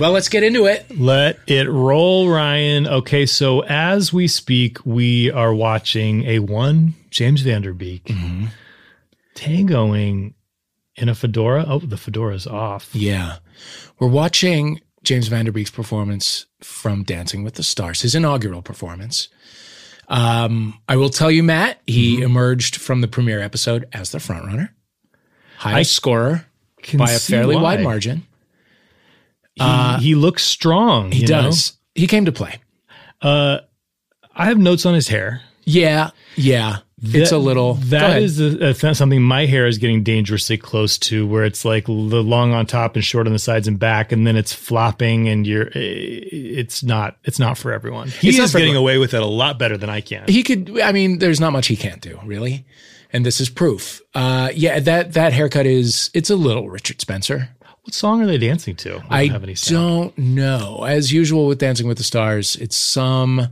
Well, let's get into it. Let it roll, Ryan. Okay, so as we speak, we are watching a one James Van Der Beek Mm-hmm. tangoing in a fedora. Oh, the fedora's off. Yeah. We're watching James Van Der Beek's performance from Dancing with the Stars, his inaugural performance. Um, I will tell you, Matt, he Mm-hmm. emerged from the premiere episode as the frontrunner, highest scorer by a fairly why. wide margin. He, he looks strong. He you know? does. He came to play. Uh, I have notes on his hair. Yeah. Yeah. it's a little. That is a, a th- something my hair is getting dangerously close to, where it's like the long on top and short on the sides and back, and then it's flopping, and you're. It's not. It's not for everyone. He It's is getting away with it a lot better than I can. he could i mean there's not much he can't do really and this is proof uh yeah that that haircut is it's a little richard spencer What song are they dancing to? don't i have any don't know as usual with dancing with the stars it's some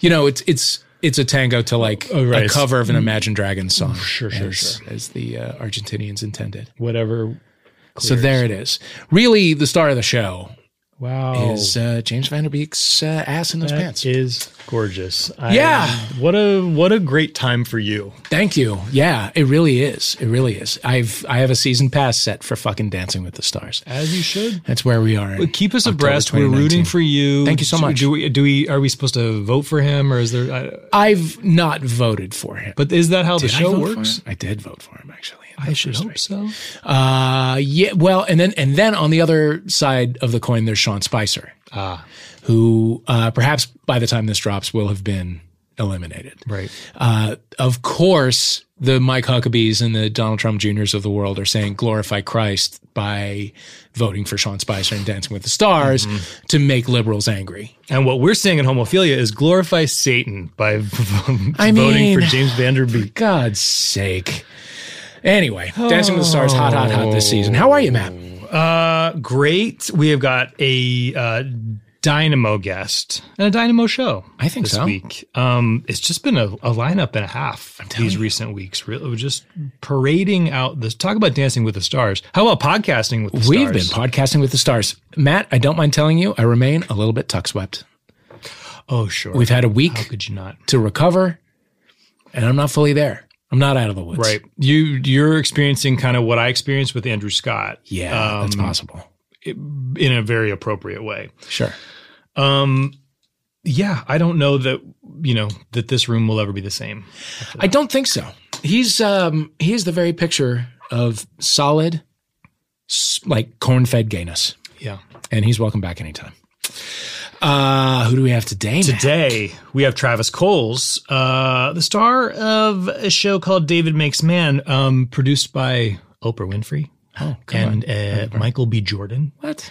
you know it's it's it's a tango to like Oh, right. a cover of an imagine dragons song Sure, sure, as, as the uh, argentinians intended Whatever. so there it is really the star of the show Wow. is uh, james van der beek's uh, ass in those That pants is gorgeous. I- Yeah. What a what a great time for you. Thank you. Yeah, it really is. It really is. I've I have a season pass set for fucking Dancing with the Stars. As you should. That's where we are. Keep us October abreast. We're rooting for you. Thank you so Do- much. Do we? Do we? Are we supposed to vote for him, or is there? I, I've not voted for him. but is that how the Did I show works? I did vote for him actually. I should hope so. Uh, yeah. Well, and then and then on the other side of the coin, there's Sean Spicer, Ah, who uh, perhaps by the time this drops will have been eliminated. right. Uh, of course, the Mike Huckabees and the Donald Trump Juniors of the world are saying glorify Christ by voting for Sean Spicer and Dancing with the Stars Mm-hmm. to make liberals angry. And what we're saying in homophilia is glorify Satan by I voting for James Van Der Beek. God's sake. Anyway, Dancing with the Stars, hot, hot, hot this season. How are you, Matt? Uh, great. We have got a uh, dynamo guest and a dynamo show. I think this so. week. Um, it's just been a, a lineup and a half these you. recent weeks. Really, we're just parading out this. Talk about dancing with the stars. How about podcasting with the We've stars? been podcasting with the stars. Matt, I don't mind telling you, I remain a little bit tuck swept. oh, sure. We've had a week. How could you not? to recover, and I'm not fully there. I'm not out of the woods. Right. You you're experiencing kind of what I experienced with Andrew Scott. Yeah, that's um, possible. in a very appropriate way. Sure. Um, yeah, I don't know that you know that this room will ever be the same. I don't think so. He's um he's the very picture of solid, like corn-fed gayness, Yeah. and he's welcome back anytime. Uh, who do we have today? Matt? Today we have Travis Coles, uh, the star of a show called David Makes Man, um, produced by Oprah Winfrey Oh, come and uh, Michael B. Jordan, What?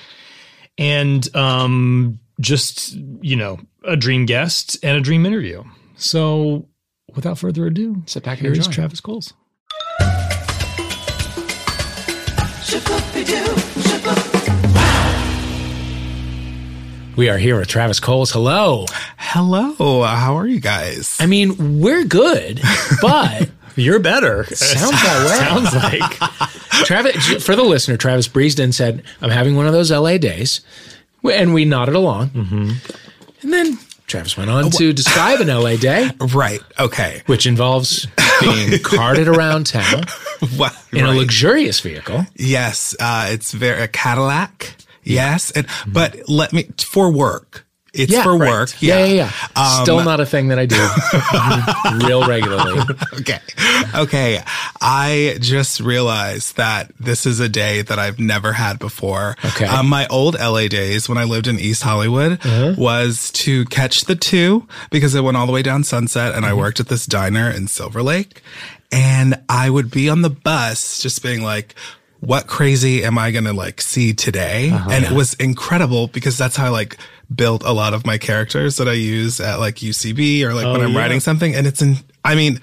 and um, just you know a dream guest and a dream interview. So, without further ado, Sit back and here is enjoy. Travis Coles. We are here with Travis Coles. Hello. Hello, how are you guys? I mean, we're good, but You're better. sounds that way. Sounds like Travis, for the listener, Travis breezed in and said, I'm having one of those LA days. And we nodded along. And then Travis went on to describe an LA day, right, okay. which involves being carted around town Well, in a luxurious vehicle. yes, uh, it's very a Cadillac. Yes, and but let me for work. It's Yeah, for right. work. Yeah, yeah, yeah. Um, Still not a thing that I do real regularly. okay. Okay. I just realized that this is a day that I've never had before. Okay. Um, my old LA days when I lived in East Hollywood Uh-huh. was to catch the two because it went all the way down Sunset Mm-hmm. and I worked at this diner in Silver Lake and I would be on the bus just being like, what crazy am I going to like see today? Uh-huh. and it was incredible because that's how I like built a lot of my characters that I use at like UCB or like when I'm yeah. writing something. And it's in, I mean,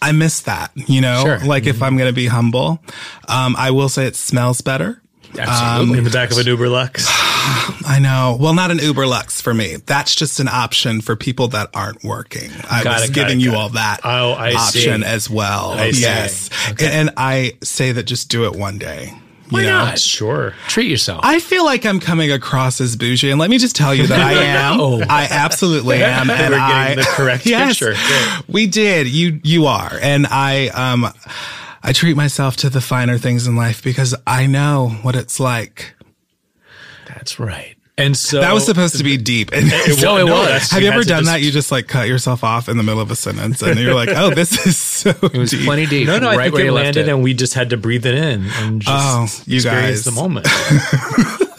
I miss that, you know, Sure. like if I'm going to be humble, um, I will say it smells better. Absolutely. in the back of an Uber Lux. I know. Well, not an Uber Lux for me. That's just an option for people that aren't working. I Got was it, giving it, you all that Oh, I see. option as well. I yes. And I say that just do it one day. Why you know? not? Sure. Treat yourself. I feel like I'm coming across as bougie, and let me just tell you that I am. No. I absolutely am, and We're getting I the correct yes, picture. We did. You you are, and I um I treat myself to the finer things in life because I know what it's like. That's right. And so That was supposed to be deep. And No, it was. have you ever done just- that? You just like cut yourself off in the middle of a sentence, and you're like, "Oh, this is so It was deep." plenty deep. No, no, I right think where it you left landed it. and we just had to breathe it in and just Oh, you experience guys. the moment.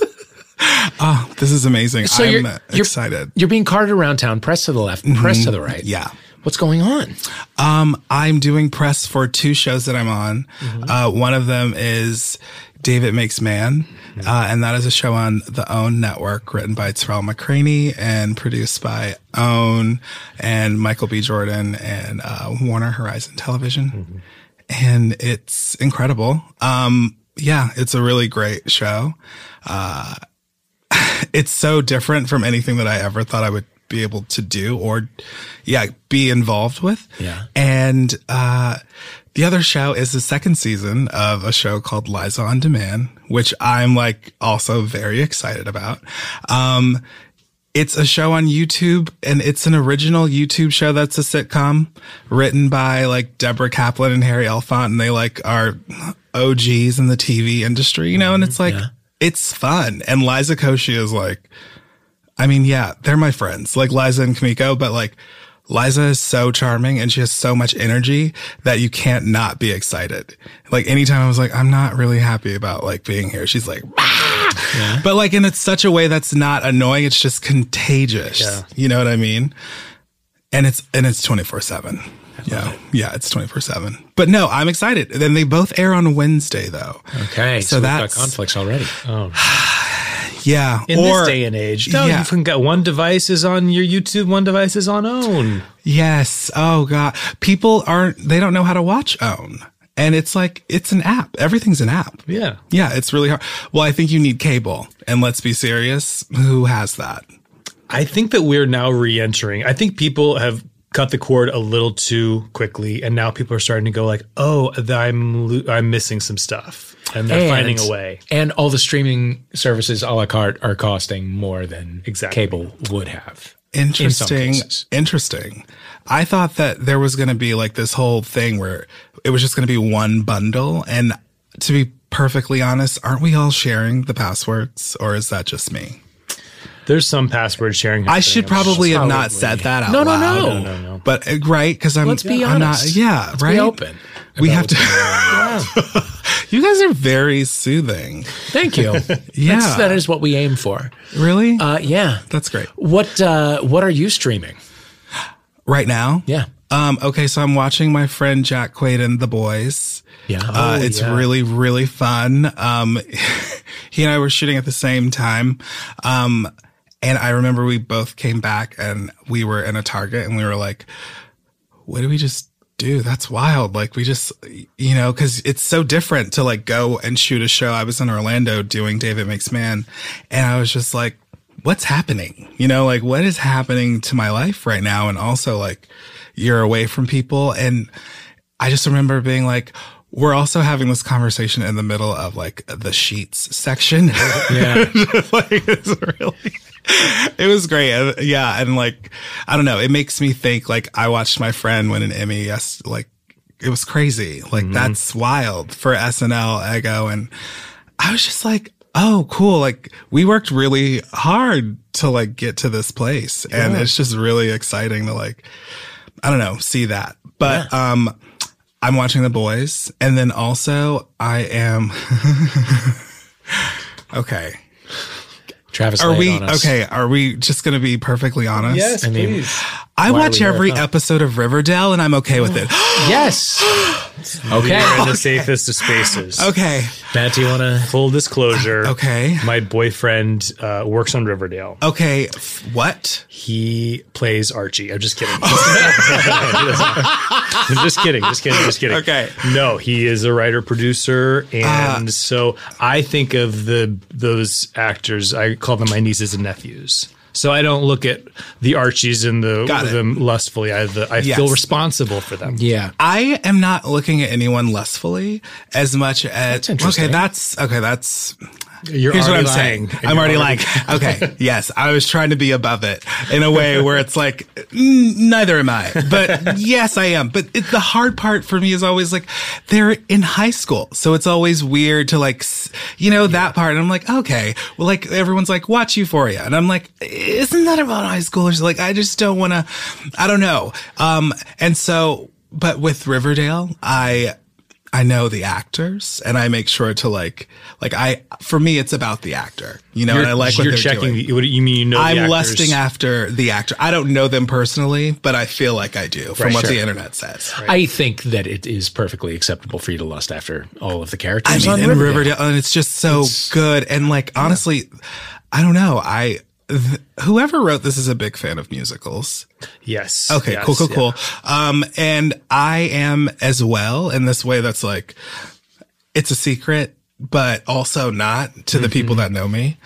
Oh, this is amazing. So I'm you're- uh, you're- excited. You're being carted around town, press to the left, press to the right. Yeah. What's going on? Um, I'm doing press for two shows that I'm on. Uh, one of them is David Makes Man, uh, and that is a show on the OWN network written by Tarell McCraney and produced by OWN and Michael B. Jordan and uh, Warner Horizon Television. And it's incredible. Um, yeah, it's a really great show. Uh, it's so different from anything that I ever thought I would be able to do or, yeah, be involved with. Yeah. And, uh, the other show is the second season of a show called Liza on Demand, which I'm like also very excited about. Um, it's a show on YouTube and it's an original YouTube show that's a sitcom written by like Deborah Kaplan and Harry Elfont and they like are OGs in the TV industry, you know, and it's like, it's fun. And Liza Koshy is like, I mean, yeah, they're my friends, like Liza and Kamiko, but like Liza is so charming and she has so much energy that you can't not be excited. Like anytime I was like, I'm not really happy about like being here. She's like, "Ah!" but like in it's such a way that's not annoying. It's just contagious. Yeah. You know what I mean? And it's, and it's 24 seven. Yeah. Yeah. It's 24 seven, but no, I'm excited. Then they both air on Wednesday though. Okay, So so, that's- conflicts already. Yeah. In or this day and age, no, yeah. you can get one device is on your YouTube, one device is on own. Yes. Oh God. People aren't, they don't know how to watch OWN. And it's like, it's an app. Everything's an app. Yeah. Yeah. It's really hard. Well, I think you need cable. And let's be serious. Who has that? I think that we're now re-entering. I think people have cut the cord a little too quickly, and now people are starting to go like, "Oh, I'm lo- I'm missing some stuff," and they're finding a way. And all the streaming services a la carte are costing more than Exactly. cable would have. Interesting. cases. Interesting. I thought that there was going to be like this whole thing where it was just going to be one bundle. And to be perfectly honest, aren't we all sharing the passwords or is that just me? There's some password sharing. I should happening. probably have not said that out No, no, loud. no. No, no, no. But uh, right, because I'm. Let's be I'm honest. Not, yeah, Let's right. Be open. We have to. what's. You guys are very soothing. Thank you. Yeah. That's, that is what we aim for. Really? Uh, yeah. That's great. What uh, What are you streaming? Right now? Yeah. Um, okay, so I'm watching my friend Jack Quaid and The Boys. Yeah. Uh, it's yeah. really, really fun. Um, he and I were shooting at the same time. Um, and I remember we both came back and we were in a Target and we were like, what do we just do? That's wild. Like we just, you know, cause it's so different to like go and shoot a show. I was in Orlando doing David Makes Man and I was just like, what's happening? You know, like what is happening to my life right now? And also like you're away from people. And I just remember being like, we're also having this conversation in the middle of like the sheets section. Yeah. like it's really it was great. Uh, yeah and like i don't know it makes me think like i watched my friend win an emmy yes like it was crazy. Like that's wild for snl ego and i was just like oh cool. Like we worked really hard to like get to this place and it's just really exciting to like i don't know see that. But um i'm watching the boys and then also i am okay Travis, are lay we on us. okay? Are we just going to be perfectly honest? Yes, I mean, please. I Why watch we here? every episode of Riverdale and I'm okay with it. Yes. okay. You're in the safest of spaces. okay. Matt, do you want to? Full disclosure. Okay. My boyfriend uh, works on Riverdale. Okay. What? He plays Archie. I'm just kidding. I'm just kidding. Just kidding. Just kidding. Okay. No, he is a writer producer, and so I think of the those actors. I call them my nieces and nephews. So I don't look at the Archies and the Got it. them lustfully. I, the, I Yes. feel responsible for them. Yeah. I am not looking at anyone lustfully as much as interesting. okay. That's okay. That's You're here's what I'm already saying. I'm you're already like okay. Yes, I was trying to be above it in a way where it's like mm, neither am I, but yes, I am. But it, the hard part for me is always like they're in high school, so it's always weird to like s- you know that part. And I'm like okay, well, like everyone's like watch Euphoria, and I'm like isn't that about high schoolers? Like I just don't want to. I don't know. Um, and so but with Riverdale, I I know the actors and I make sure to like like I for me it's about the actor, you know, You're, and I like what you're they're checking. doing. What do you mean? You know, I'm actors. lusting after the actor. I don't know them personally, but I feel like I do from Right, what sure. the internet says. I think that it is perfectly acceptable for you to lust after all of the characters. I characters mean, on in Riverdale. Riverdale, and it's just so good. And like, honestly, I don't know. I th- whoever wrote this is a big fan of musicals. Yes. Okay, yes, cool, cool, yeah. cool. Um, and I am as well in this way that's like, it's a secret, but also not to the Mm-hmm. people that know me.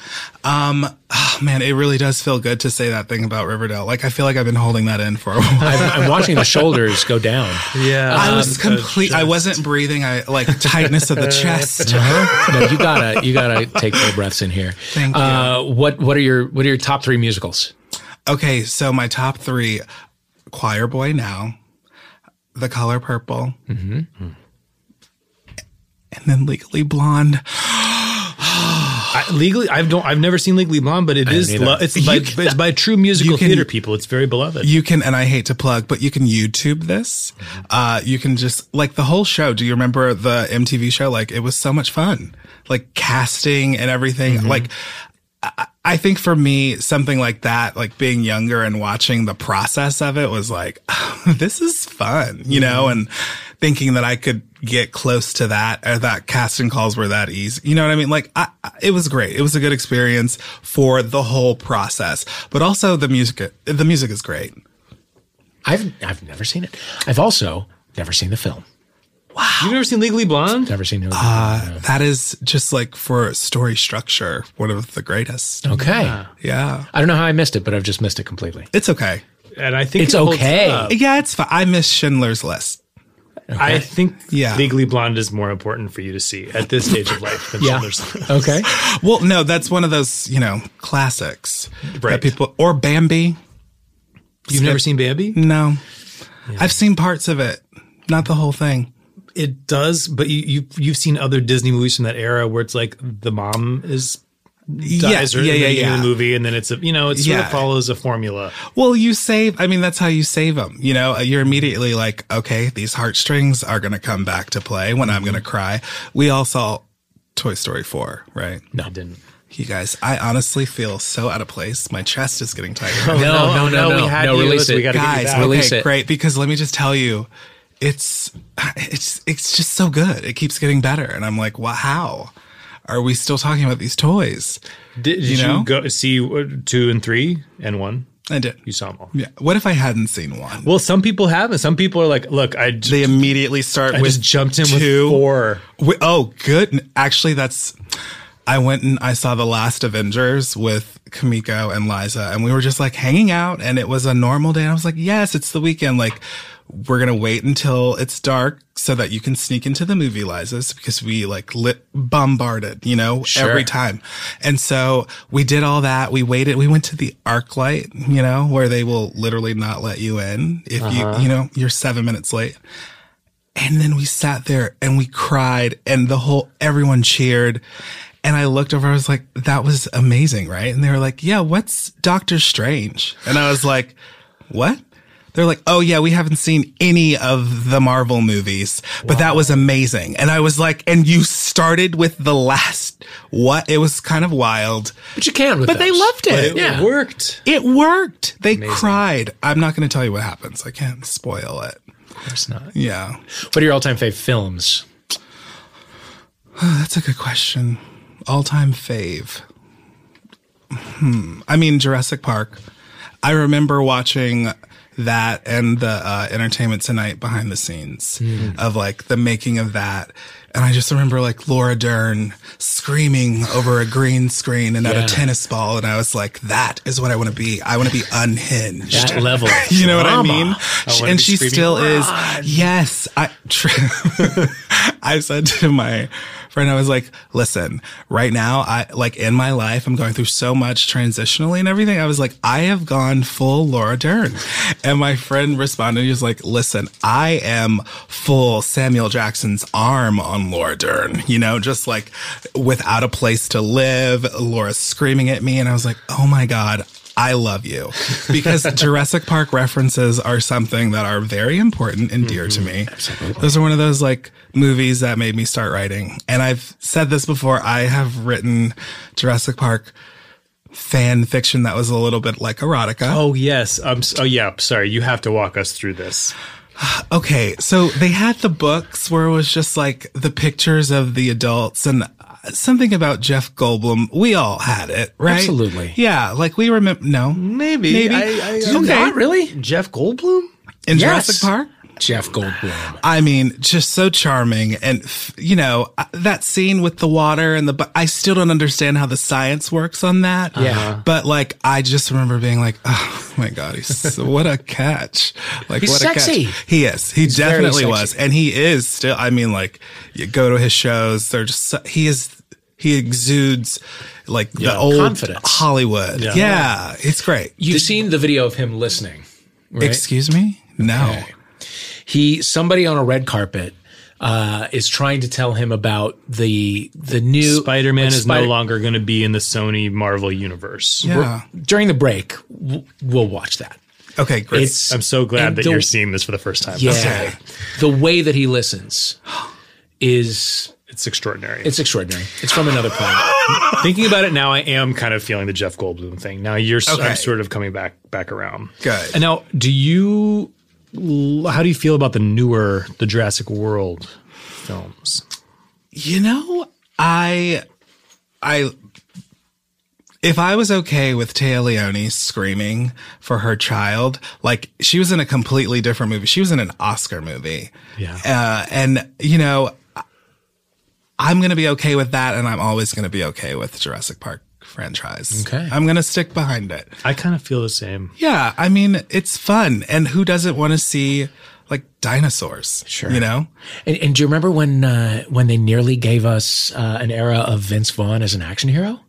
Um, oh, man, it really does feel good to say that thing about Riverdale. Like, I feel like I've been holding that in for a while. I'm, I'm watching the shoulders go down. Yeah. I was um, complete. I wasn't breathing. I like tightness of the chest. No, you gotta you gotta take full breaths in here. Thank you. Uh, what what are your what are your top three musicals? Okay, so my top three: Choir Boy Now, The Color Purple, Mm-hmm. And then Legally Blonde. I, legally, I've don't. I've never seen Legally Blonde, but it is. Lo- it's by, You- it's by true musical can- theater people. It's very beloved. You can, and I hate to plug, but you can YouTube this. Mm-hmm. Uh, you can just like the whole show. Do you remember the MTV show? Like it was so much fun, like casting and everything. Mm-hmm. Like I, I think for me, something like that, like being younger and watching the process of it was like, this is fun, you know, mm-hmm. and thinking that I could get close to that or that casting calls were that easy. You know what I mean? Like I, I- it was great. It was a good experience for the whole process, but also the music, the music is great. I've I've never seen it. I've also never seen the film. Wow. You've never seen Legally Blonde? Never seen it. Uh, That is just like for story structure, one of the greatest. okay. Yeah. I don't know how I missed it, but I've just missed it completely. It's okay. And I think It's it okay. up. Yeah, it's fine. I miss Schindler's List. I think Yeah. Legally Blonde is more important for you to see at this stage of life than Yeah. Schindler's List. Okay. Well, no, that's one of those, you know, classics Right. that people or Bambi. You've never seen Bambi? No, I've seen parts of it, not the whole thing. It does, but you, you you've seen other Disney movies from that era where it's like the mom is dies yeah, or yeah, in the yeah, beginning yeah. the movie, and then it's a you know it sort Yeah. of follows a formula. Well, you save. I mean, that's how you save them. You know, you're immediately like, okay, these heartstrings are going to come back to play when I'm going to cry. We all saw Toy Story 4, right? No. I didn't. You guys, I honestly feel so out of place. My chest is getting tighter. Oh, no, no, no, no. we had no, you. release Listen, we it. gotta get guys back. Release okay it. great because let me just tell you it's it's it's just so good it keeps getting better and i'm like wow how are we still talking about these toys Did, did You you, know? go see uh, two and three and one? i did You saw them all. yeah what if i hadn't seen one Well, some people haven't. Some people are like, "Look, I just, they immediately start I with just jumped in two. with four. Wi- oh good actually that's i went and i saw the last avengers with kamiko and liza and we were just like hanging out and it was a normal day and i was like yes it's the weekend like we're gonna wait until it's dark so that you can sneak into the movie liza's because we like lit bombarded you know Sure. every time and so we did all that we waited we went to the ArcLight you know where they will literally not let you in if you uh-huh. you know you're seven minutes late and then we sat there and we cried and the whole, everyone cheered. And I looked over, I was like, that was amazing, right? And they were like, yeah, what's Doctor Strange? And I was like, what? They're like, oh yeah, we haven't seen any of the Marvel movies, but that was amazing. And I was like, and you started with the last, what? It was kind of wild, But you can with but they loved it. It Yeah. worked. It worked. They cried. I'm not going to tell you what happens. I can't spoil it. Of course not. Yeah. What are your all-time fave films? Oh, That's a good question. All time fave. Hmm. I mean, Jurassic Park. I remember watching that and the uh, Entertainment Tonight behind the scenes of like the making of that. And I just remember like Laura Dern screaming over a green screen and at a tennis ball. And I was like, that is what I want to be. I want to be unhinged. That level. You know what I mean? wanna and she still is. Yes. I, tr- I said to my friend, I was like, listen, right now, I like in my life, I'm going through so much transitionally and everything. I was like, I have gone full Laura Dern. And my friend responded, he was like, listen, I am full Samuel Jackson's arm on Laura Dern, you know, just like without a place to live, Laura screaming at me. And I was like, oh my God, I love you because Jurassic Park references are something that are very important and dear to me. Those are one of those like movies that made me start writing. And I've said this before. I have written Jurassic Park fan fiction that was a little bit like erotica. Oh yes. Um. Oh yeah. Sorry. You have to walk us through this. Okay, so they had the books where it was just like the pictures of the adults and something about Jeff Goldblum. We all had it, right? Absolutely. Yeah, like we remember. No, Maybe. Maybe. I, I, Okay. Not really. Jeff Goldblum. in Yes. Jurassic Park. Jeff Goldblum. I mean, just so charming. And, f- you know, uh, that scene with the water and the, bu- I still don't understand how the science works on that. Yeah. But like, I just remember being like, oh my God, he's, so- what a catch. Like, He's what sexy. a catch. He is. He very definitely was. And he is still, I mean, like, you go to his shows, they're just, so- he is, he exudes like the old confidence. Hollywood. Yeah. Yeah. It's great. You've seen the video of him listening, right? Excuse me? No. Okay. He somebody on a red carpet uh, is trying to tell him about the the new Spider Man like is Spider- no longer going to be in the Sony Marvel universe. Yeah. During the break, w- we'll watch that. Okay, great. It's I'm so glad that the- you're seeing this for the first time. Yeah, Okay. the way that he listens is It's extraordinary. it's extraordinary. It's from another planet. Thinking about it now, I am kind of feeling the Jeff Goldblum thing. Now you're, Okay. I'm sort of coming back back around. Good. And now, do you? How do you feel about the newer, the Jurassic World films? You know, I, I, if I was okay with Téa Leoni screaming for her child, like she was in a completely different movie. She was in an Oscar movie. Yeah. Uh, and you know, I'm going to be okay with that. And I'm always going to be okay with Jurassic Park franchise. Okay. I'm going to stick behind it. I kind of feel the same. Yeah. I mean, it's fun. And who doesn't want to see like dinosaurs? Sure. You know? And, and do you remember when uh, when they nearly gave us uh, an era of Vince Vaughn as an action hero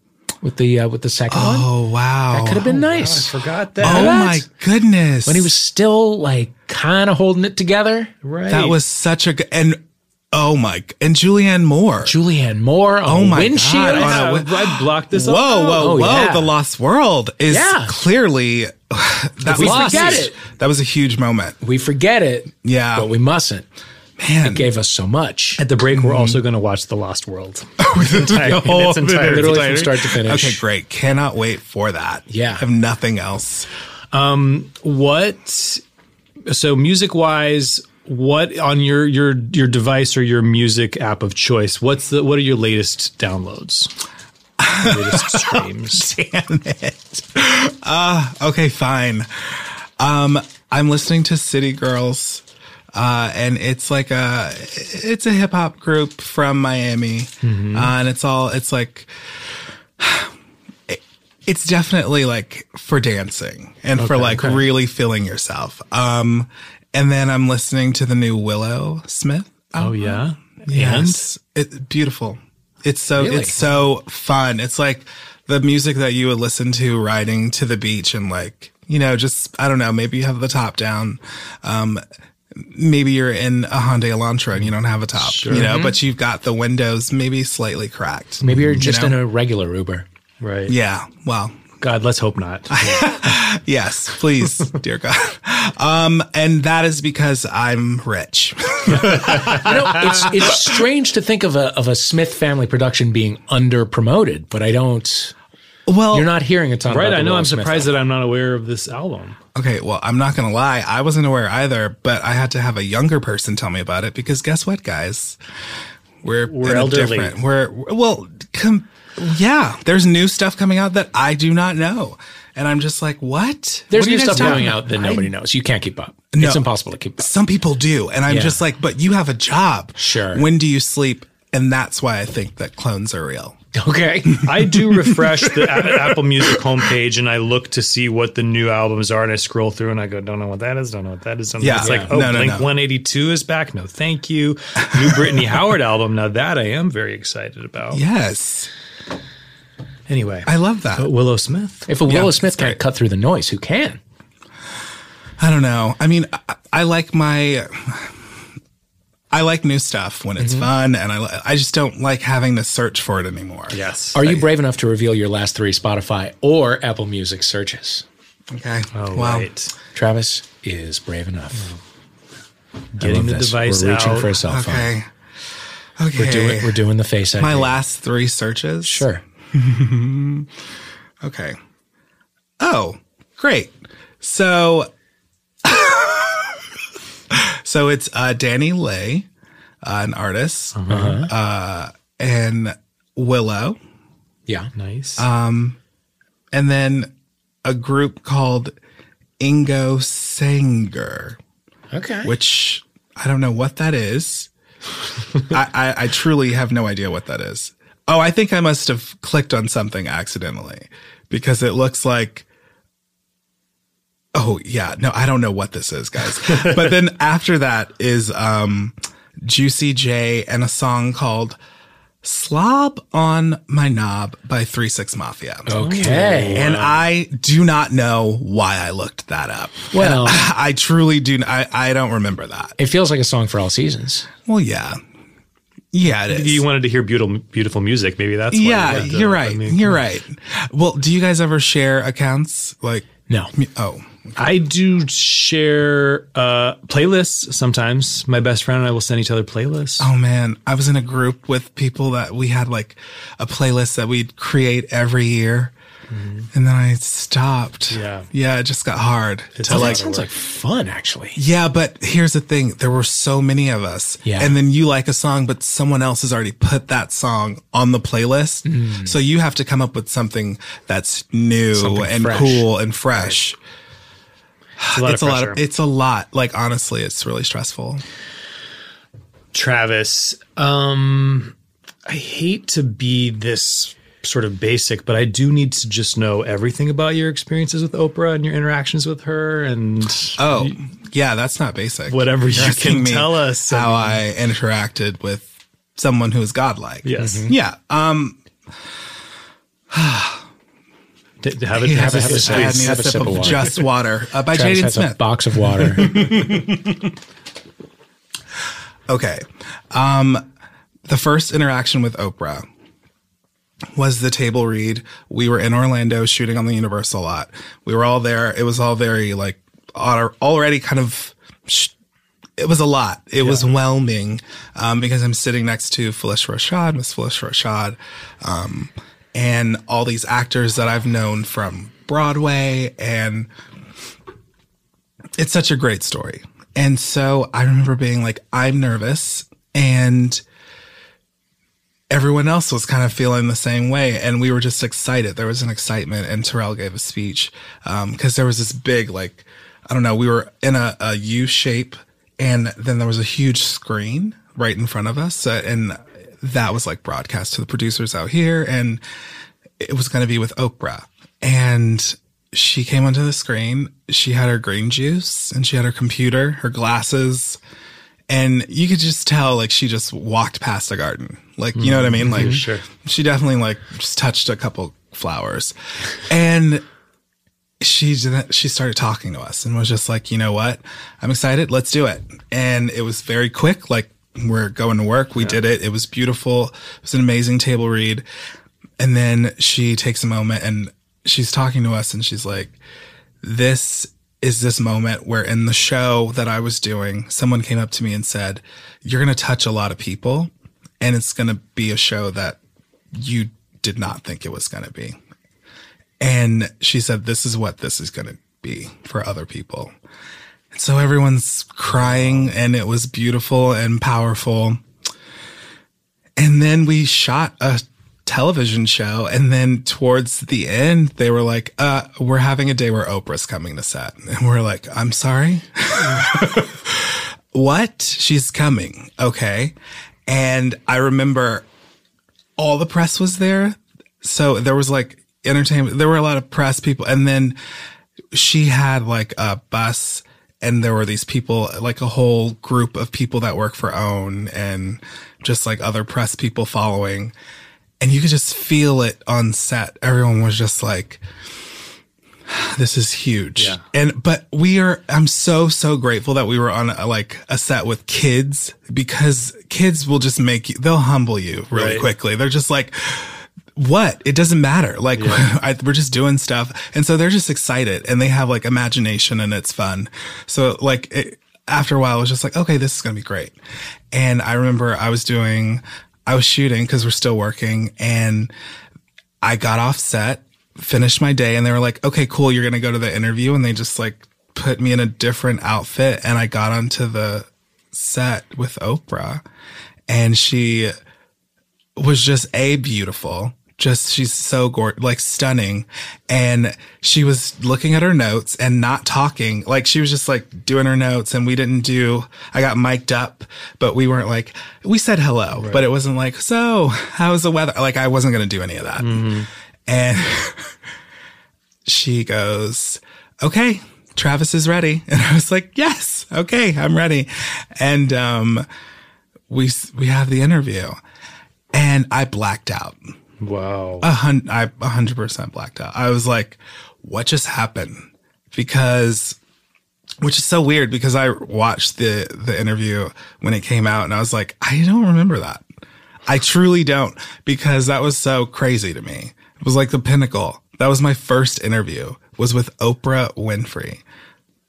with the uh, with the second one? Oh, wow. That could have been nice. Forgot that. Oh my goodness. when he was still like kind of holding it together. right. That was such a good and oh my and Julianne Moore. Julianne Moore Oh my windshield. God, on a I, win- I blocked this. Whoa, all out. whoa, Oh, whoa! yeah. The Lost World is Yeah. clearly that we was forget it. That was a huge moment. We forget it, Yeah, but we mustn't. man. It gave us so much. At the break, we're also going to watch The Lost World. entire- in whole its entirety. Literally from start to finish. Okay, great. Cannot wait for that. Yeah. I have nothing else. Um, What? So music wise, what on your your your device or your music app of choice? What's the what are your latest downloads? latest streams. Damn it. Uh, okay, fine. Um, I'm listening to City Girls. Uh, and it's like a, it's a hip hop group from Miami. Uh, and it's all, it's like, it- it's definitely like for dancing and for like really feeling yourself. Um, and then I'm listening to the new Willow Smith. Oh yeah. Yes. It's beautiful. It's so Really? it's so fun. It's like the music that you would listen to riding to the beach and like, you know, just I don't know, maybe you have the top down. Um maybe you're in a Hyundai Elantra and you don't have a top, you know, but you've got the windows maybe slightly cracked. Maybe you're just know? in a regular Uber. Right. Yeah. Well, God, let's hope not. yes, please, dear God. Um and that is because I'm rich. You know, it's it's strange to think of a of a Smith family production being under promoted, but I don't. well, You're not hearing a ton. right. about I know. I'm Smith surprised that I'm not aware of this album. Okay, well, I'm not gonna lie. I wasn't aware either, but I had to have a younger person tell me about it because guess what, guys? We're We're a elderly. different- We're well, com- yeah, there's new stuff coming out that I do not know. And I'm just like, what? There's What new stuff coming about? out that nobody knows. You can't keep up. No. It's impossible to keep up. Some people do. And I'm Yeah. just like, but you have a job. Sure. When do you sleep? And that's why I think that clones are real. Okay. I do refresh the Apple Music homepage and I look to see what the new albums are, and I scroll through and I go, "Don't know what that is. Don't know what that is." Don't know. Yeah. it's like, oh, No, no, Blink no. 182 is back. No, thank you. New Brittany Howard album. Now that I am very excited about. Yes. Anyway, I love that. Willow Smith. If a Willow Smith can't cut through the noise, who can? I don't know. I mean, I, I like my. I like new stuff when Mm-hmm. it's fun, and I I just don't like having to search for it anymore. Yes. Are you brave enough to reveal your last three Spotify or Apple Music searches? Okay. Oh, wow. right. Travis is brave enough. Getting the this. device We're reaching out. for a cell phone. Okay. Okay. We're doing we're doing the face ID. my last three searches. Sure. Okay. Oh, great. So, so it's uh, DaniLeigh, uh, an artist, uh and Willow, Yeah. Nice. and then a group called Ingo Sanger, Okay. which I don't know what that is. I, I, I truly have no idea what that is. Oh, I think I must have clicked on something accidentally because it looks like. Oh yeah, no, I don't know what this is, guys. but then after that is um, Juicy J and a song called "Slob on My Knob" by Three Six Mafia. okay. And I do not know why I looked that up. Well- I truly do. I, I don't remember that. it feels like a song for all seasons. Well, yeah. Yeah, it is. you wanted to hear beautiful, beautiful music. Maybe that's why yeah, you to- you're I right. mean, you're right. Well, do you guys ever share accounts? Like, No. oh, I do share uh, playlists sometimes. My best friend and I will send each other playlists. oh man, I was in a group with people that we had like a playlist that we'd create every year. And then I stopped. Yeah. Yeah, it just got hard to Oh, like sounds like fun, actually. Yeah, but here's the thing. There were so many of us. Yeah. And then you like a song, but someone else has already put that song on the playlist. Mm. So you have to come up with something that's new Something and fresh. cool and fresh. It's a lot It's of a lot of, it's a lot. Like, honestly, it's really stressful. Travis, um, I hate to be this sort of basic, but I do need to just know everything about your experiences with Oprah and your interactions with her and Oh, yeah, that's not basic. Whatever you asking can me tell us. How I interacted with someone who is godlike. yes. Yeah. Um, D- d- have he it, has have a, it, sip, please. I need a Have a sip sip of of water. just water uh, by Travis Jaden has a Smith. box of water. Okay. Um, the first interaction with Oprah was the table read. We were in Orlando shooting on the Universal lot. We were all there. It was all very like already kind of. Sh- it was a lot. It was whelming um, because I'm sitting next to Phylicia Rashad, Miss Phylicia Rashad, um, and all these actors that I've known from Broadway, and it's such a great story. And so I remember being like, I'm nervous. And everyone else was kind of feeling the same way. And we were just excited. There was an excitement. And Tarell gave a speech because there was this big, like, I don't know, we were in a, a U shape. And then there was a huge screen right in front of us. Uh, and that was like broadcast to the producers out here. And it was going to be with Oprah. And she came onto the screen. She had her green juice and she had her computer, her glasses. And you could just tell like she just walked past a garden. Like, you know what I mean? Mm-hmm. Like, Sure. she definitely like just touched a couple flowers. And she she started talking to us and was just like, you know what? I'm excited. Let's do it. And it was very quick. Like we're going to work. We did it. It was beautiful. It was an amazing table read. And then she takes a moment and she's talking to us and she's like, this is this moment where in the show that I was doing, someone came up to me and said, you're going to touch a lot of people and it's going to be a show that you did not think it was going to be. And she said, this is what this is going to be for other people. And so everyone's crying and it was beautiful and powerful. And then we shot a television show. And then towards the end, they were like, uh, we're having a day where Oprah's coming to set. And we're like, I'm sorry. what? She's coming. Okay. And I remember all the press was there. So there was like entertainment. There were a lot of press people. And then she had like a bus and there were these people, like a whole group of people that work for OWN and just like other press people following. And you could just feel it on set. Everyone was just like, this is huge. Yeah. And, but we are, I'm so, so grateful that we were on a, like a set with kids because kids will just make you, they'll humble you really Right. quickly. They're just like, what? It doesn't matter. Like I, we're just doing stuff. And so they're just excited and they have like imagination and it's fun. So like it, after a while, it was just like, okay, this is going to be great. And I remember I was doing, I was shooting cause we're still working and I got off set, finished my day and they were like, okay, cool. You're going to go to the interview. And they just like put me in a different outfit and I got onto the set with Oprah and she was just a beautiful. Just she's so gorgeous, like stunning. And she was looking at her notes and not talking. Like she was just like doing her notes and we didn't do, I got mic'd up, but we weren't like, we said hello, but it wasn't like, so how's the weather? Like I wasn't going to do any of that. And she goes, okay, Travis is ready. And I was like, yes, okay, I'm ready. And, um, we, we have the interview and I blacked out. Wow. A hun- I a hundred percent blacked out. I was like, what just happened? Because, which is so weird because I watched the, the interview when it came out and I was like, I don't remember that. I truly don't because that was so crazy to me. It was like the pinnacle. That was my first interview was with Oprah Winfrey.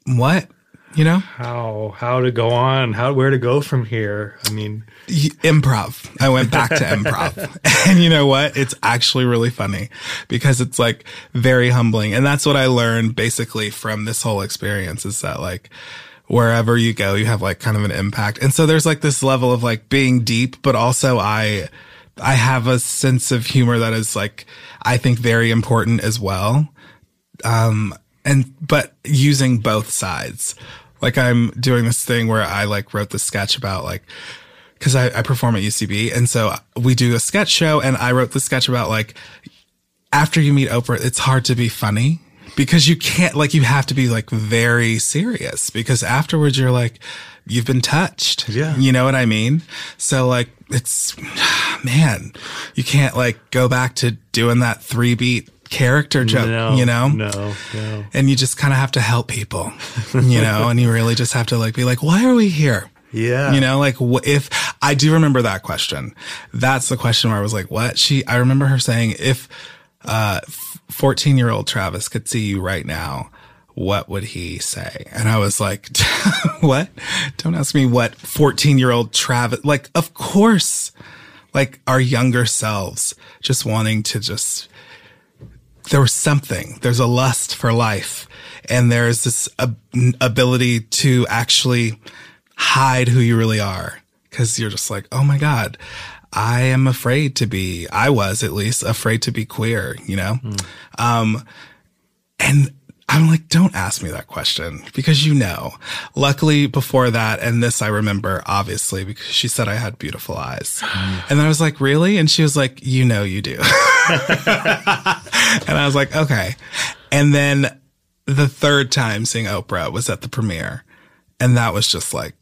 What? You know? how how to go on? How where to go from here? I mean, improv. I went back to improv. and you know what? It's actually really funny because it's like very humbling. And that's what I learned basically from this whole experience is that like wherever you go, you have like kind of an impact. And so there's like this level of like being deep, but also I, I have a sense of humor that is like, I think very important as well. Um, and, but using both sides. Like I'm doing this thing where I like wrote the sketch about like, cause I, I perform at UCB. And so we do a sketch show and I wrote the sketch about like, after you meet Oprah, it's hard to be funny because you can't, like, you have to be like very serious because afterwards you're like, you've been touched. Yeah. You know what I mean? So like, it's, man, you can't like go back to doing that three beat character joke, no, you know? no, no. And you just kind of have to help people, you know, and you really just have to like be like, why are we here? Yeah. You know, like wh- if I do remember that question, that's the question where I was like, what? She, I remember her saying, if, uh, 14 year old Travis could see you right now, what would he say? And I was like, what? Don't ask me what 14 year old Travis, like, of course, like our younger selves just wanting to just, there was something, there's a lust for life and there's this ab- ability to actually hide who you really are. Cause you're just like, oh my God, I am afraid to be, I was at least afraid to be queer, you know? Um, and I'm like, don't ask me that question because you know. Luckily, before that, and this I remember obviously because she said I had beautiful eyes. And I was like, really? And she was like, you know, you do. and I was like, okay. And then the third time seeing Oprah was at the premiere. And that was just like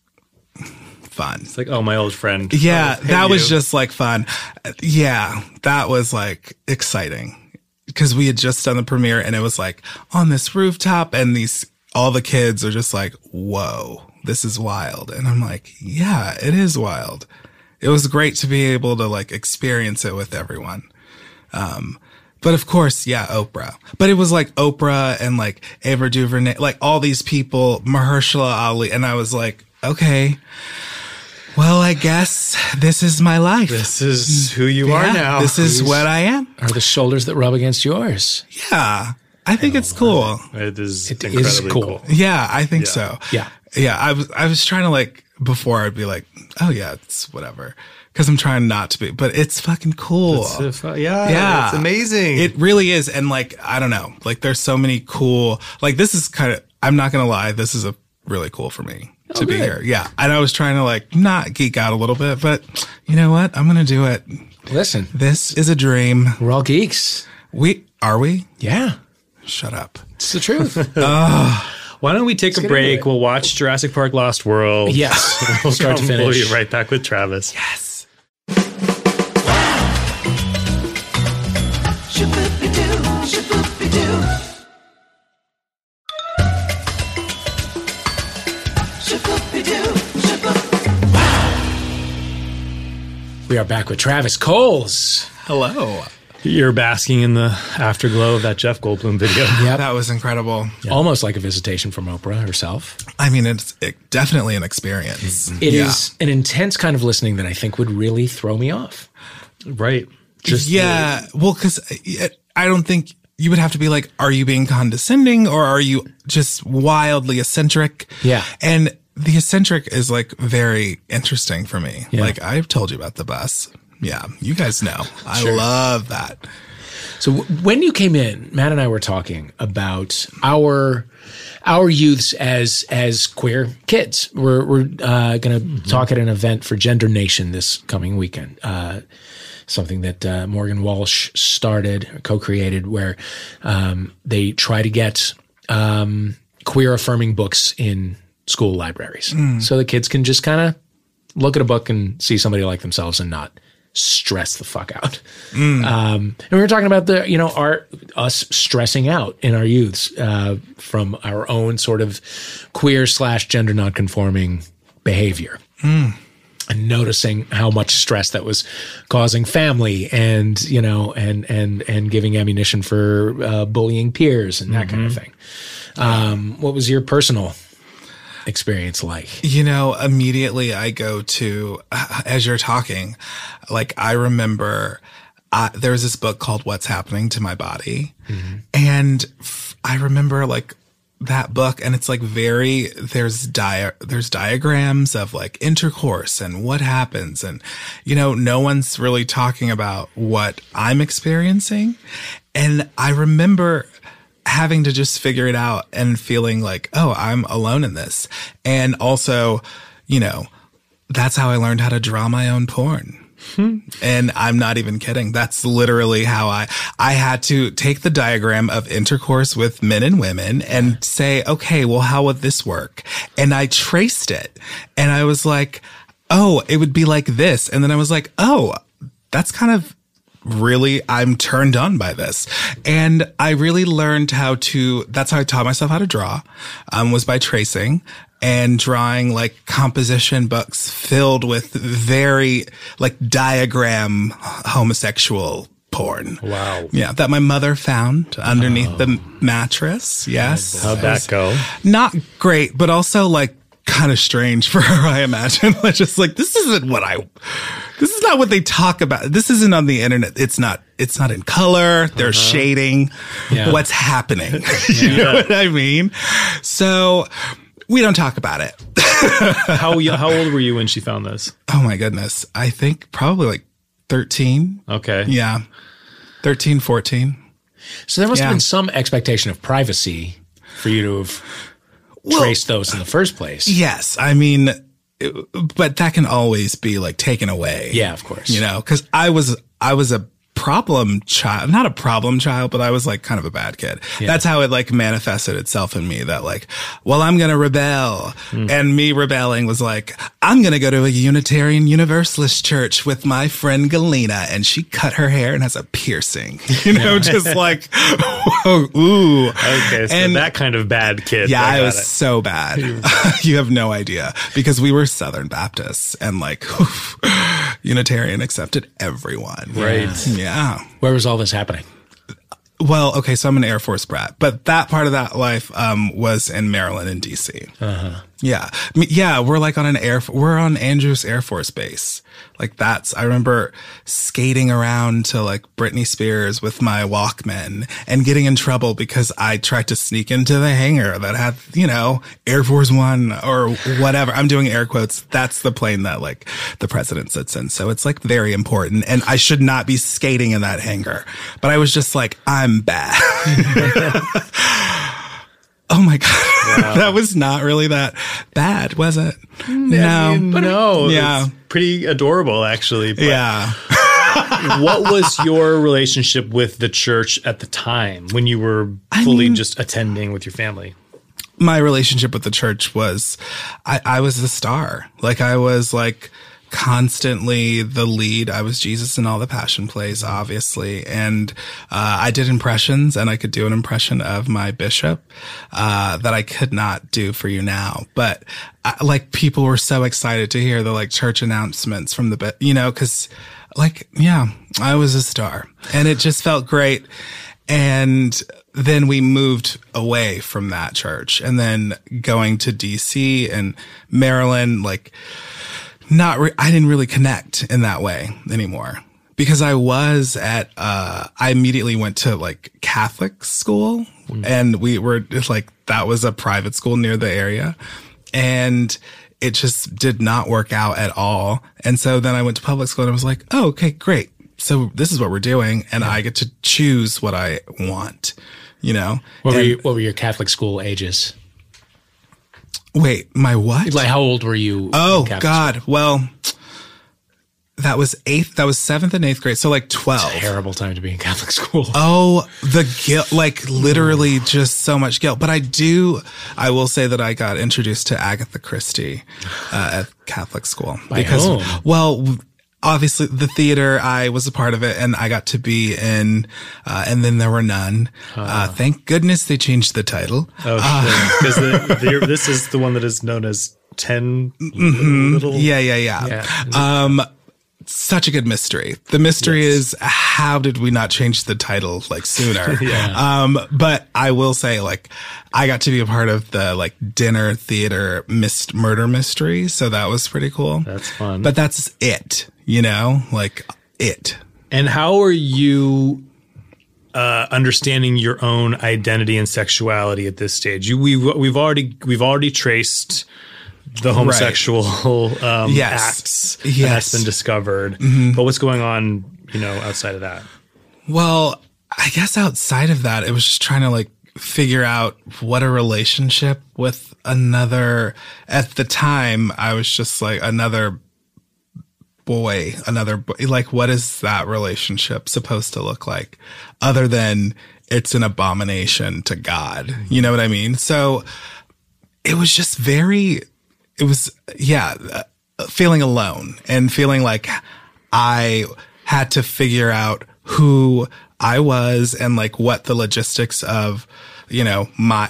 fun. It's like, oh, my old friend. Yeah, that was just like fun. Yeah, that was like exciting because we had just done the premiere and it was like on this rooftop and these, all the kids are just like, whoa, this is wild. And I'm like, yeah, it is wild. It was great to be able to like experience it with everyone. Um, but of course, yeah, Oprah. But it was like Oprah and like Ava DuVernay, like all these people, Mahershala Ali, and I was like, okay, well, I guess this is my life. This is who you are now. This is what I am. Are the shoulders that rub against yours? Yeah, I think it's cool. It is It is incredibly cool. cool. Yeah, I think so. Yeah. Yeah, I was I was trying to like before I'd be like, oh yeah, it's whatever. because I'm trying not to be, but it's fucking cool. So fu- yeah, yeah, it's amazing. It really is, and like I don't know, like there's so many cool. Like this is kind of. I'm not gonna lie, this is a really cool for me Oh, to be here. Yeah, and I was trying to like not geek out a little bit, but you know what? I'm gonna do it. Listen, This is a dream. we're all geeks. We are we? Yeah, Shut up. it's the truth. Why don't we take a break? We'll watch Jurassic Park: Lost World. yes, we'll start to come- We'll be right back with Travis. Yes. Are back with Travis Coles. Hello. You're basking in the afterglow of that Jeff Goldblum video. yeah, That was incredible. Almost like a visitation from Oprah herself. I mean, it's it, definitely an experience. It is Yeah. an intense kind of listening that I think would really throw me off. Right. Just yeah. well, because uh, I don't think you would have to be like, are you being condescending or are you just wildly eccentric? Yeah. And the eccentric is like very interesting for me. Yeah. Like I've told you about the bus. Yeah. You guys know. I love that. So w- when you came in, Matt and I were talking about our our youths as as queer kids. We're we're uh, going to talk at an event for Gender Nation this coming weekend. Uh, something that uh, Morgan Walsh started, co-created, where um, they try to get um, queer affirming books in school libraries, so the kids can just kind of look at a book and see somebody like themselves and not stress the fuck out. Um, and we were talking about the, you know, our us stressing out in our youths uh, from our own sort of queer slash gender nonconforming behavior. And noticing how much stress that was causing family, and you know, and and and giving ammunition for uh, bullying peers and that kind of thing. Um, what was your personal experience like? You know, immediately I go to, as you're talking, like I remember uh, there was this book called What's Happening to My Body. And f- I remember like that book and it's like very there's dia- there's diagrams of like intercourse and what happens and you know no one's really talking about what I'm experiencing and I remember having to just figure it out and feeling like, oh, I'm alone in this. And also, you know, that's how I learned how to draw my own porn. And I'm not even kidding. That's literally how I I had to take the diagram of intercourse with men and women and say, okay, well, how would this work? And I traced it. And I was like, oh, it would be like this. And then I was like, oh, that's kind of really I'm turned on by this. And I really learned how to that's how I taught myself how to draw um was by tracing and drawing like composition books filled with very like diagram homosexual porn. Wow. Yeah, that my mother found underneath the mattress. Yes. How'd that go? Not great, but also like kind of strange for her, I imagine. Like, Just like this isn't what I this is not what they talk about. This isn't on the internet. It's not it's not in color. There's uh-huh. shading. Yeah. What's happening? you know what I mean? So we don't talk about it. How how old were you when she found this? Oh my goodness. I think probably like 13. Okay. Yeah. 13, 14. So there must Yeah. have been some expectation of privacy for you to have traced those in the first place. Yes. I mean, it- but that can always be like taken away. Yeah, of course. You know, cause I was, I was a problem child, not a problem child, but I was like kind of a bad kid. That's how it like manifested itself in me that like, well, I'm going to rebel. Hmm. And me rebelling was like, I'm going to go to a Unitarian Universalist church with my friend Galena and she cut her hair and has a piercing, you know, just like, ooh. Okay. So And- that kind of bad kid. Yeah, I was it. so bad. you have no idea because we were Southern Baptists and like Unitarian accepted everyone. Right. Yeah. Where was all this happening? Well, okay, so I'm an Air Force brat, but that part of that life um, was in Maryland and DC. Uh-huh. Yeah. I mean, yeah, we're like on an air, we're on Andrews Air Force Base. Like that's, I remember skating around to like Britney Spears with my Walkman and getting in trouble because I tried to sneak into the hangar that had, you know, Air Force One or whatever. I'm doing air quotes. That's the plane that like the president sits in. So it's like very important. And I should not be skating in that hangar. But I was just like, I'm bad. Oh my god, that was not really that bad, was it? Mm, no, no, Yeah. it's pretty adorable actually. But yeah. what was your relationship with the church at the time when you were fully just attending with your family? My relationship with the church was, I, I was the star. Like I was like constantly the lead. I was Jesus in all the passion plays, obviously, and uh, I did impressions, and I could do an impression of my bishop uh, that I could not do for you now. But uh, like people were so excited to hear the like church announcements from the, you know, because like yeah, I was a star, and it just felt great. And then we moved away from that church, and then going to DC and Maryland, like not re- I didn't really connect in that way anymore. Because I was at uh I immediately went to like Catholic school. And we were it's like that was a private school near the area. And it just did not work out at all. And so then I went to public school and I was like oh okay great. So this is what we're doing. And I get to choose what I want you know? What were And- you, what were your Catholic school ages? Wait my what Like how old were you? Oh God. Well, that was eighth. That was seventh and eighth grade. So like twelve. Terrible time to be in Catholic school. Oh, the guilt, like literally just so much guilt. But I do, I will say that I got introduced to Agatha Christie uh, at Catholic school. By whom? well, obviously the theater, I was a part of it and I got to be in, uh, and then there were none. Uh, thank goodness they changed the title. Oh, because this is the one that is known as 10 little. Yeah, yeah, yeah. Yeah. Um, such a good mystery. The mystery is how did we not change the title like sooner? yeah. Um, but I will say like I got to be a part of the like dinner theater mist murder mystery, so that was pretty cool. That's fun. But that's it, you know, like it. And how are you uh, understanding your own identity and sexuality at this stage? You, we've we've already we've already traced the homosexual um, Yes. acts Yes. that's been discovered. But what's going on, you know, outside of that? Well, I guess outside of that, it was just trying to like figure out what a relationship with another. At the time, I was just like another boy, another boy. Like, what is that relationship supposed to look like other than it's an abomination to God? You know what I mean? So it was just very, it was, yeah, uh, feeling alone and feeling like I had to figure out who I was and like what the logistics of, you know, my,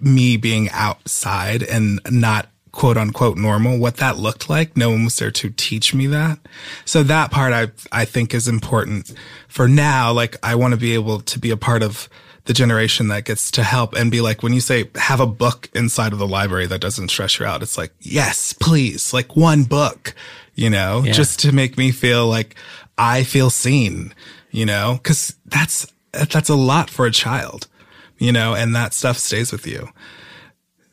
me being outside and not quote unquote normal, what that looked like. No one was there to teach me that. So that part I, I think is important for now. Like I want to be able to be a part of the generation that gets to help and be like, when you say have a book inside of the library that doesn't stress you out, it's like, yes, please, like one book, you know, just to make me feel like I feel seen, you know, cause that's, that's a lot for a child, you know, and that stuff stays with you.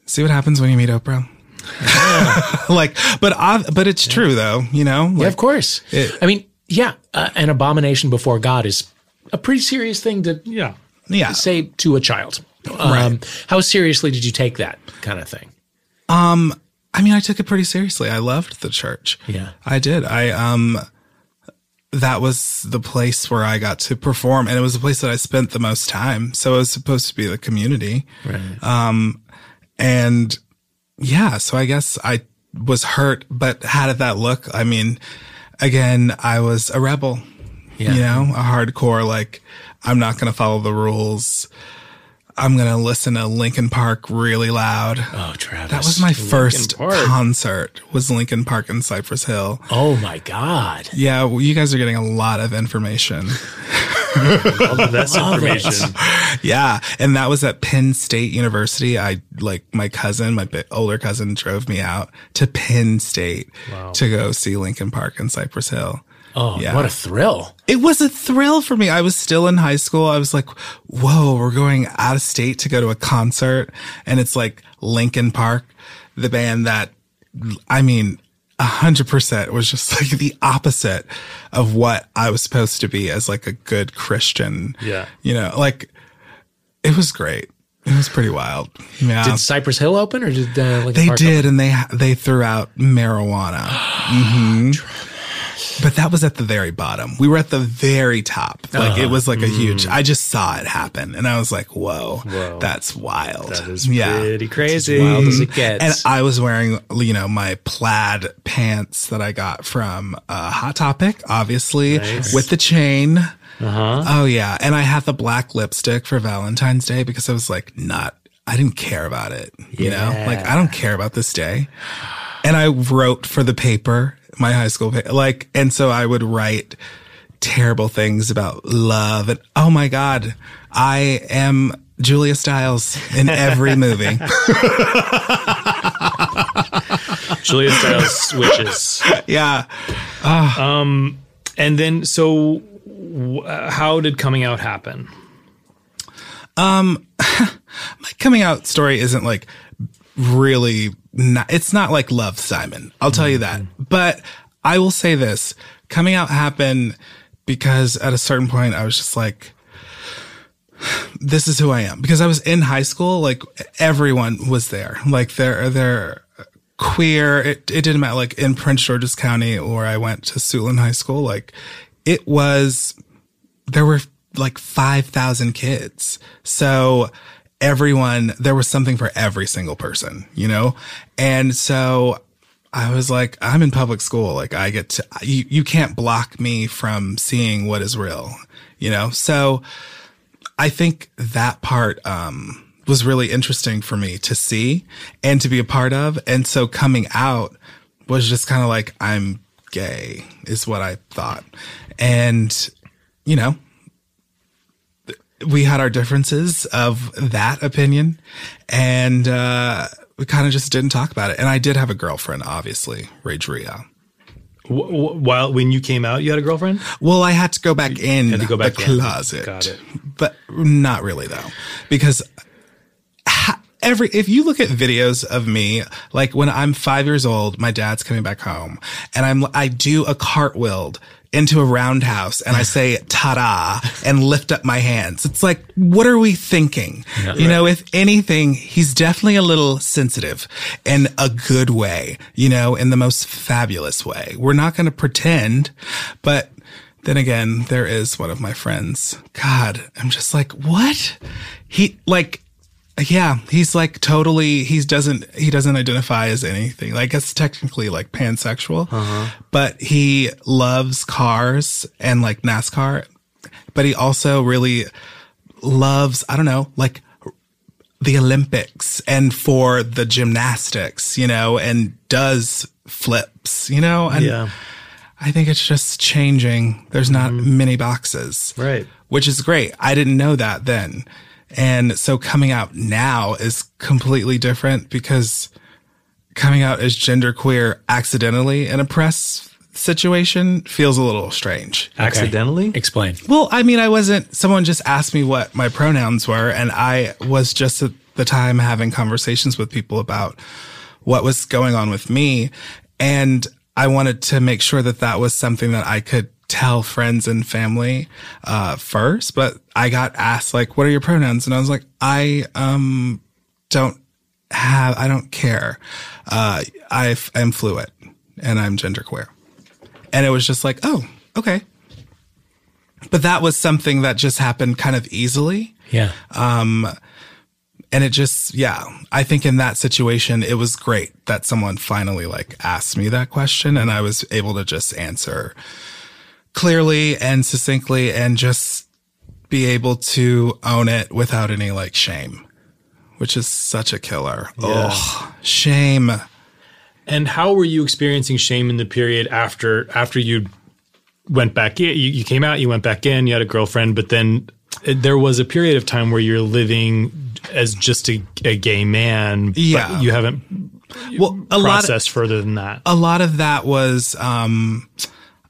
See what happens when you meet Oprah? like, but, I, but it's true though, you know, Yeah, of course. It- I mean, yeah, uh, an abomination before God is a pretty serious thing to Yeah. yeah. say to a child. Um, How seriously did you take that kind of thing? Um, I mean, I took it pretty seriously. I loved the church. Yeah. I did. I, um, that was the place where I got to perform and it was the place that I spent the most time. So it was supposed to be the community. Right. Um, and yeah, so I guess I was hurt, but how did that look? I mean, again, I was a rebel, Yeah. you know, a hardcore, like, I'm not going to follow the rules. I'm going to listen to Linkin Park really loud. oh, Travis. That was my first Park. concert was Linkin Park in Cypress Hill. Oh my God. Yeah, well, you guys are getting a lot of information. All of this information. Yeah, and that was at Penn State University. I like my cousin, my bit older cousin, drove me out to Penn State to go see Linkin Park in Cypress Hill. Oh, Yeah. what a thrill! It was a thrill for me. I was still in high school. I was like, whoa, we're going out of state to go to a concert. And it's like Linkin Park, the band that, I mean, a hundred percent was just like the opposite of what I was supposed to be as like a good Christian. Yeah. You know, like it was great. It was pretty wild. Yeah. Did Cypress Hill open or did uh, Lincoln They Park did, and they they threw out marijuana. Mhm. But that was at the very bottom. We were at the very top. Like it was like a huge. I just saw it happen, and I was like, "Whoa, Whoa. that's wild." That is yeah. pretty crazy. Wild as it gets. And I was wearing, you know, my plaid pants that I got from uh, Hot Topic, obviously, Nice. with the chain. Uh-huh. Oh yeah, and I had the black lipstick for Valentine's Day because I was like, not. I didn't care about it. You know, like I don't care about this day. And I wrote for the paper, my high school, like, and so I would write terrible things about love and oh my god, I am Julia Stiles in every movie. Julia Stiles switches. yeah. Um, And then, so w- how did coming out happen? Um, my coming out story isn't like really not, it's not like love Simon. I'll tell you mm-hmm. that. But I will say this coming out happened because at a certain point I was just like, this is who I am because I was in high school. Like everyone was there. Like they're, they're queer. It, it didn't matter. Like in Prince George's County or I went to Suitland High School. Like it was there were like 5,000 kids. So everyone, there was something for every single person, you know? And so I was like, I'm in public school. Like I get to, you, you can't block me from seeing what is real, you know? So I think that part, um, was really interesting for me to see and to be a part of. And so coming out was just kind of like, I'm gay is what I thought. And, you know, we had our differences of that opinion and, uh, we kind of just didn't talk about it. And I did have a girlfriend, obviously, Rage Ria. W- while when you came out, you had a girlfriend. Well, I had to go back in go back the in. closet. Got it. But not really though, because every if you look at videos of me, like when I'm five years old, my dad's coming back home, and I'm I do a cartwheel into a roundhouse and I say ta-da and lift up my hands. It's like, what are we thinking? you know, if anything, he's definitely a little sensitive in a good way, you know, in the most fabulous way. We're not going to pretend, but then again, there is one of my friends. God, I'm just like, what? He like, yeah, he's like totally. He doesn't. He doesn't identify as anything. Like it's technically like pansexual, uh-huh. but he loves cars and like NASCAR. But he also really loves. I don't know, like the Olympics and for the gymnastics, you know, and does flips, you know, and Yeah. I think it's just changing. There's not mm-hmm. many boxes. Right. Which is great. I didn't know that then. And so coming out now is completely different because coming out as genderqueer accidentally in a press situation feels a little strange. Accidentally. Explain. Well, I mean, I wasn't, someone just asked me what my pronouns were, and I was just at the time having conversations with people about what was going on with me. And I wanted to make sure that that was something that I could tell friends and family, uh, first. But I got asked, like, what are your pronouns? And I was like, I, um, don't have, I don't care. Uh, I am fluid and I'm genderqueer. And it was just like, oh, okay. But that was something that just happened kind of easily. Yeah. Um, and it just, yeah, I think in that situation, it was great that someone finally like asked me that question and I was able to just answer clearly and succinctly and just be able to own it without any like shame, which is such a killer. Oh, shame. And how were you experiencing shame in the period after after you went back in. You, you came out, you went back in, you had a girlfriend, but then there was a period of time where you're living as just a, a gay man. Yeah. But you haven't well, a lot of, processed further than that. a lot of that was um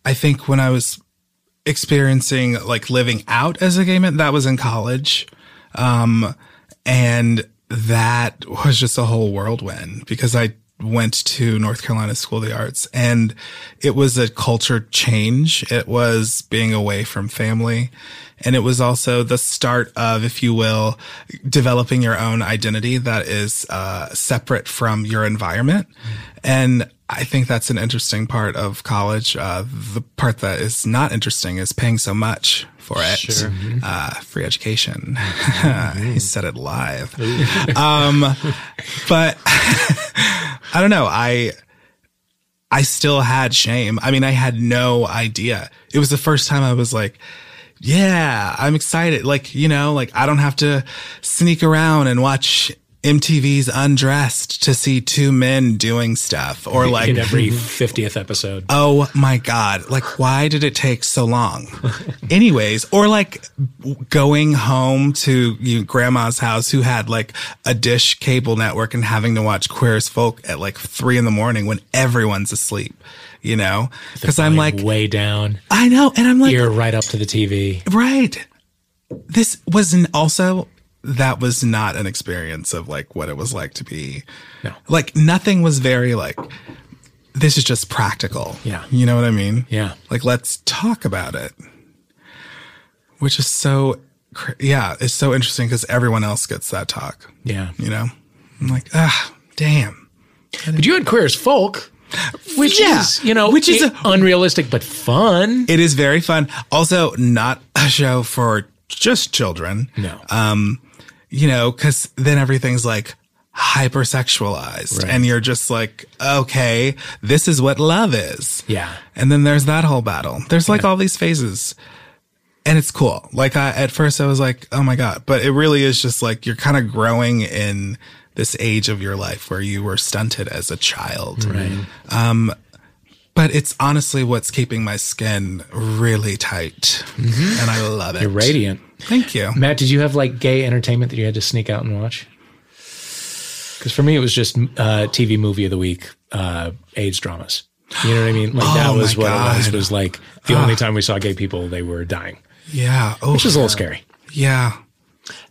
I think when I was experiencing like living out as a gay man, that was in college. Um and that was just a whole whirlwind because I went to North Carolina School of the Arts and it was a culture change. It was being away from family. And it was also the start of, if you will, developing your own identity that is uh, separate from your environment. And I think that's an interesting part of college. Uh, the part that is not interesting is paying so much for it. Uh, free education. he said it live. um, but I don't know. I, I still had shame. I mean, I had no idea. It was the first time I was like, yeah, I'm excited. Like, you know, like I don't have to sneak around and watch MTV's Undressed to see two men doing stuff or like in every 50th episode. Oh my God. Like, why did it take so long? Anyways, or like going home to you, grandma's house who had like a dish cable network and having to watch Queer as Folk at like three in the morning when everyone's asleep, you know? Cause I'm like, way down, I know. And I'm like, ear right up to the TV. right. This wasn't also, that was not an experience of like what it was like to be. No. Like nothing was very like, this is just practical. Yeah. You know what I mean? Yeah. Like, let's talk about it. Which is so, yeah, it's so interesting because everyone else gets that talk, Yeah. you know? I'm like, ah, damn. But you had Queer as Folk, which Yeah. is, you know, Which is i- unrealistic but fun. It is very fun. Also, not a show for just children. No. Um, you know, because then everything's like hypersexualized, Right. and you're just like, okay, this is what love is. Yeah. And then there's that whole battle. There's like all these phases. And it's cool. Like I, at first I was like, oh my God, but it really is just like you're kind of growing in this age of your life where you were stunted as a child. Right. Um, But it's honestly what's keeping my skin really tight. And I love it. You're radiant. Thank you. Matt, did you have like gay entertainment that you had to sneak out and watch? Because for me, it was just uh, TV movie of the week, uh, AIDS dramas. You know what I mean? Like that Oh was my what it was. God. Was like the only time we saw gay people, they were dying, Yeah. Oh, which is a little scary. yeah.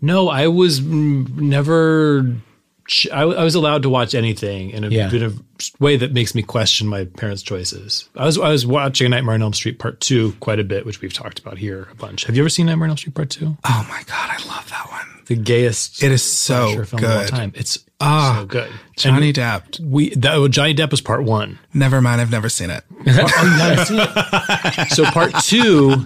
No, I was never. I, I was allowed to watch anything in a Yeah. bit of way that makes me question my parents' choices. I was I was watching Nightmare on Elm Street Part Two quite a bit, which we've talked about here a bunch. Have you ever seen Nightmare on Elm Street Part Two? Oh my God. I love that one. The gayest It is so slasher film of all good. It's Ah, so good. Johnny Depp. We that well, Johnny Depp was part one. Never mind. I've never seen it. So part two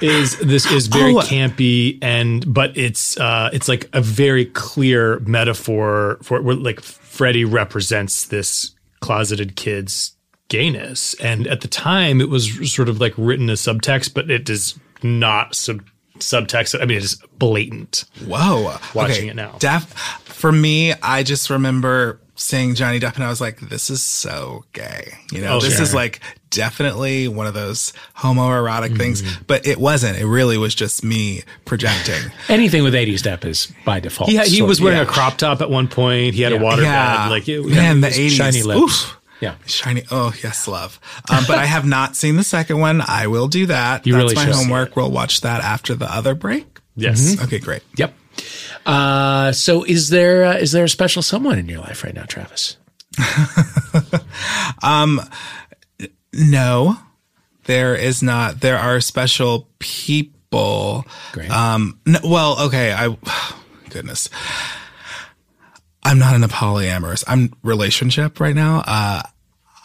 is this is very Oh. campy and but it's uh it's like a very clear metaphor for where like Freddy represents this closeted kid's gayness and at the time it was sort of like written as subtext but it is not sub subtext I mean it is blatant. Whoa. Watching it now. Def, for me, I just remember seeing Johnny Depp and I was like, this is so gay. You know, Oh, this sure. is like definitely one of those homoerotic things, Mm-hmm. but it wasn't. It really was just me projecting. Anything with 80s Depp is by default. He, he was wearing yeah. a crop top at one point. He had a Yeah. water yeah. bed. Like it, Man, the was 80s. shiny lips. Oof. Yeah. Shiny. Oh, yes, love. Um, but I have not seen the second one. I will do that. You That's really my homework. We'll watch that after the other break. yes. Okay, great. Yep. Uh, so is there uh, is there a special someone in your life right now, Travis? um No, there is not. There are special people. Great. Um, no, well, okay. I, goodness, I'm not in a polyamorous. I'm relationship right now. Uh,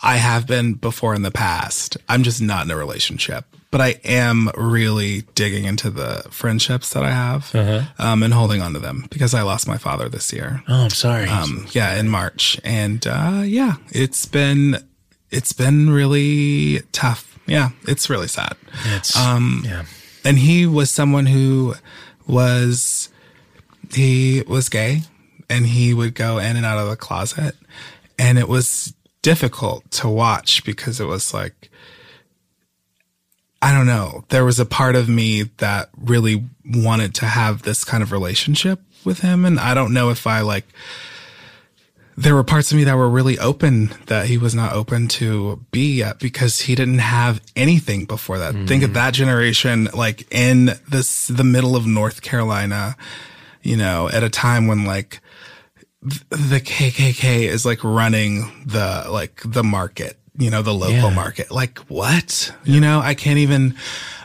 I have been before in the past. I'm just not in a relationship, but I am really digging into the friendships that I have, um, and holding on to them because I lost my father this year. Oh, I'm sorry. Um, yeah, in March, and uh, yeah, it's been it's been really tough. Yeah, it's really sad. it's, um, yeah. And he was someone who was he was gay, and he would go in and out of the closet, and it was difficult to watch because it was like I don't know. There was a part of me that really wanted to have this kind of relationship with him. And I don't know if I like, there were parts of me that were really open that he was not open to be yet because he didn't have anything before that. Think of mm-hmm. that generation, like in this, the middle of North Carolina, you know, at a time when like the KKK is like running the, like the market, you know, the local Yeah. market. Like what? You know, I can't even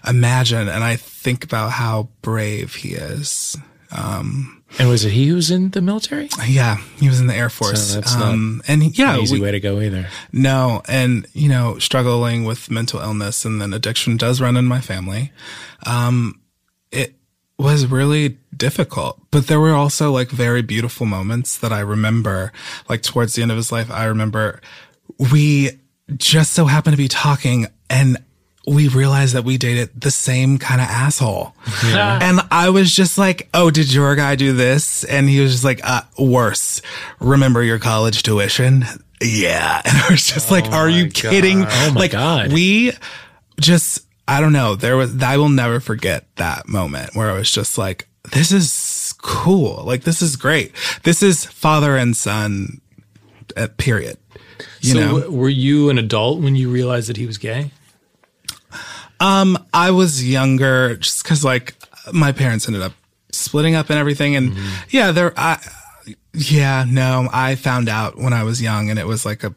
imagine. And I think about how brave he is. Um, and was it he who was in the military? Yeah, he was in the Air Force. that's not um, and yeah, Easy we- way to go either. no, and you know, struggling with mental illness and then addiction does run in my family. Um, it was really difficult, but there were also like very beautiful moments that I remember. Like towards the end of his life, I remember we just so happened to be talking and we realized that we dated the same kind of asshole. And I was just like, Oh, did your guy do this? And he was just like, uh, worse. Remember your college tuition? Yeah. And I was just like, are you kidding? Oh my like God. we just, I don't know. There was, I will never forget that moment where I was just like, this is cool. Like, this is great. This is father and son, uh, period. You so know? w- were you an adult when you realized that he was gay? Um, I was younger just because like my parents ended up splitting up and everything. And yeah, there, I, yeah, no, I found out when I was young and it was like a,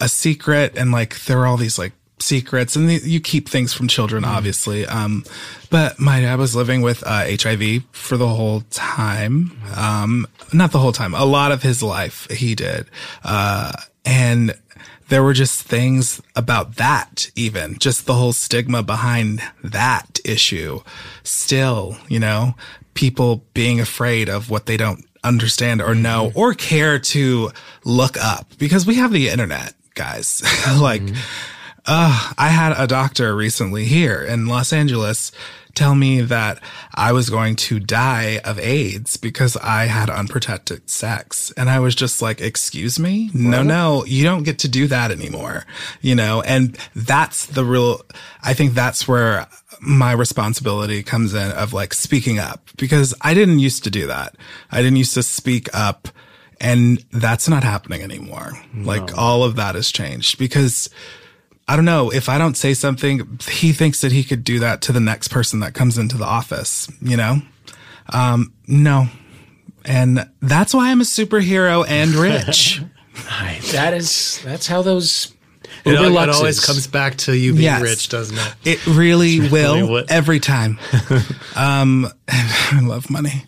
a secret and like there were all these like secrets and the, you keep things from children, obviously. Um, but my dad was living with uh, HIV for the whole time. Um, not the whole time, a lot of his life he did. Uh, and there were just things about that, even just the whole stigma behind that issue. Still, you know, people being afraid of what they don't understand or know or care to look up because we have the internet, guys. like, uh, I had a doctor recently here in Los Angeles tell me that I was going to die of AIDS because I had unprotected sex. And I was just like, excuse me? No, no, you don't get to do that anymore. You know, and that's the real, I think that's where my responsibility comes in of like speaking up because I didn't used to do that. I didn't used to speak up and that's not happening anymore. Like all of that has changed because I don't know if I don't say something, he thinks that he could do that to the next person that comes into the office, you know? Um, no. And that's why I'm a superhero and rich. That is that's how those It, Uber al- it always comes back to you being Yes. rich, doesn't it? It really will really what- every time. um, I love money.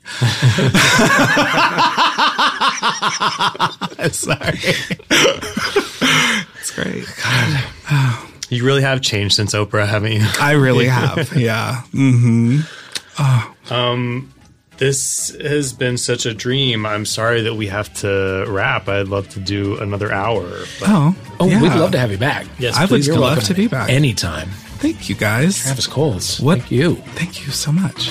Sorry. It's great. God. Oh. You really have changed since Oprah, haven't you? I really have. Yeah. Mm-hmm. Oh. Um, this has been such a dream. I'm sorry that we have to wrap. I'd love to do another hour. But Oh, Oh, yeah. we'd love to have you back. Yes, I would please. You're love welcome to be back. anytime. Thank you guys. Travis Coles. What- Thank you. Thank you so much.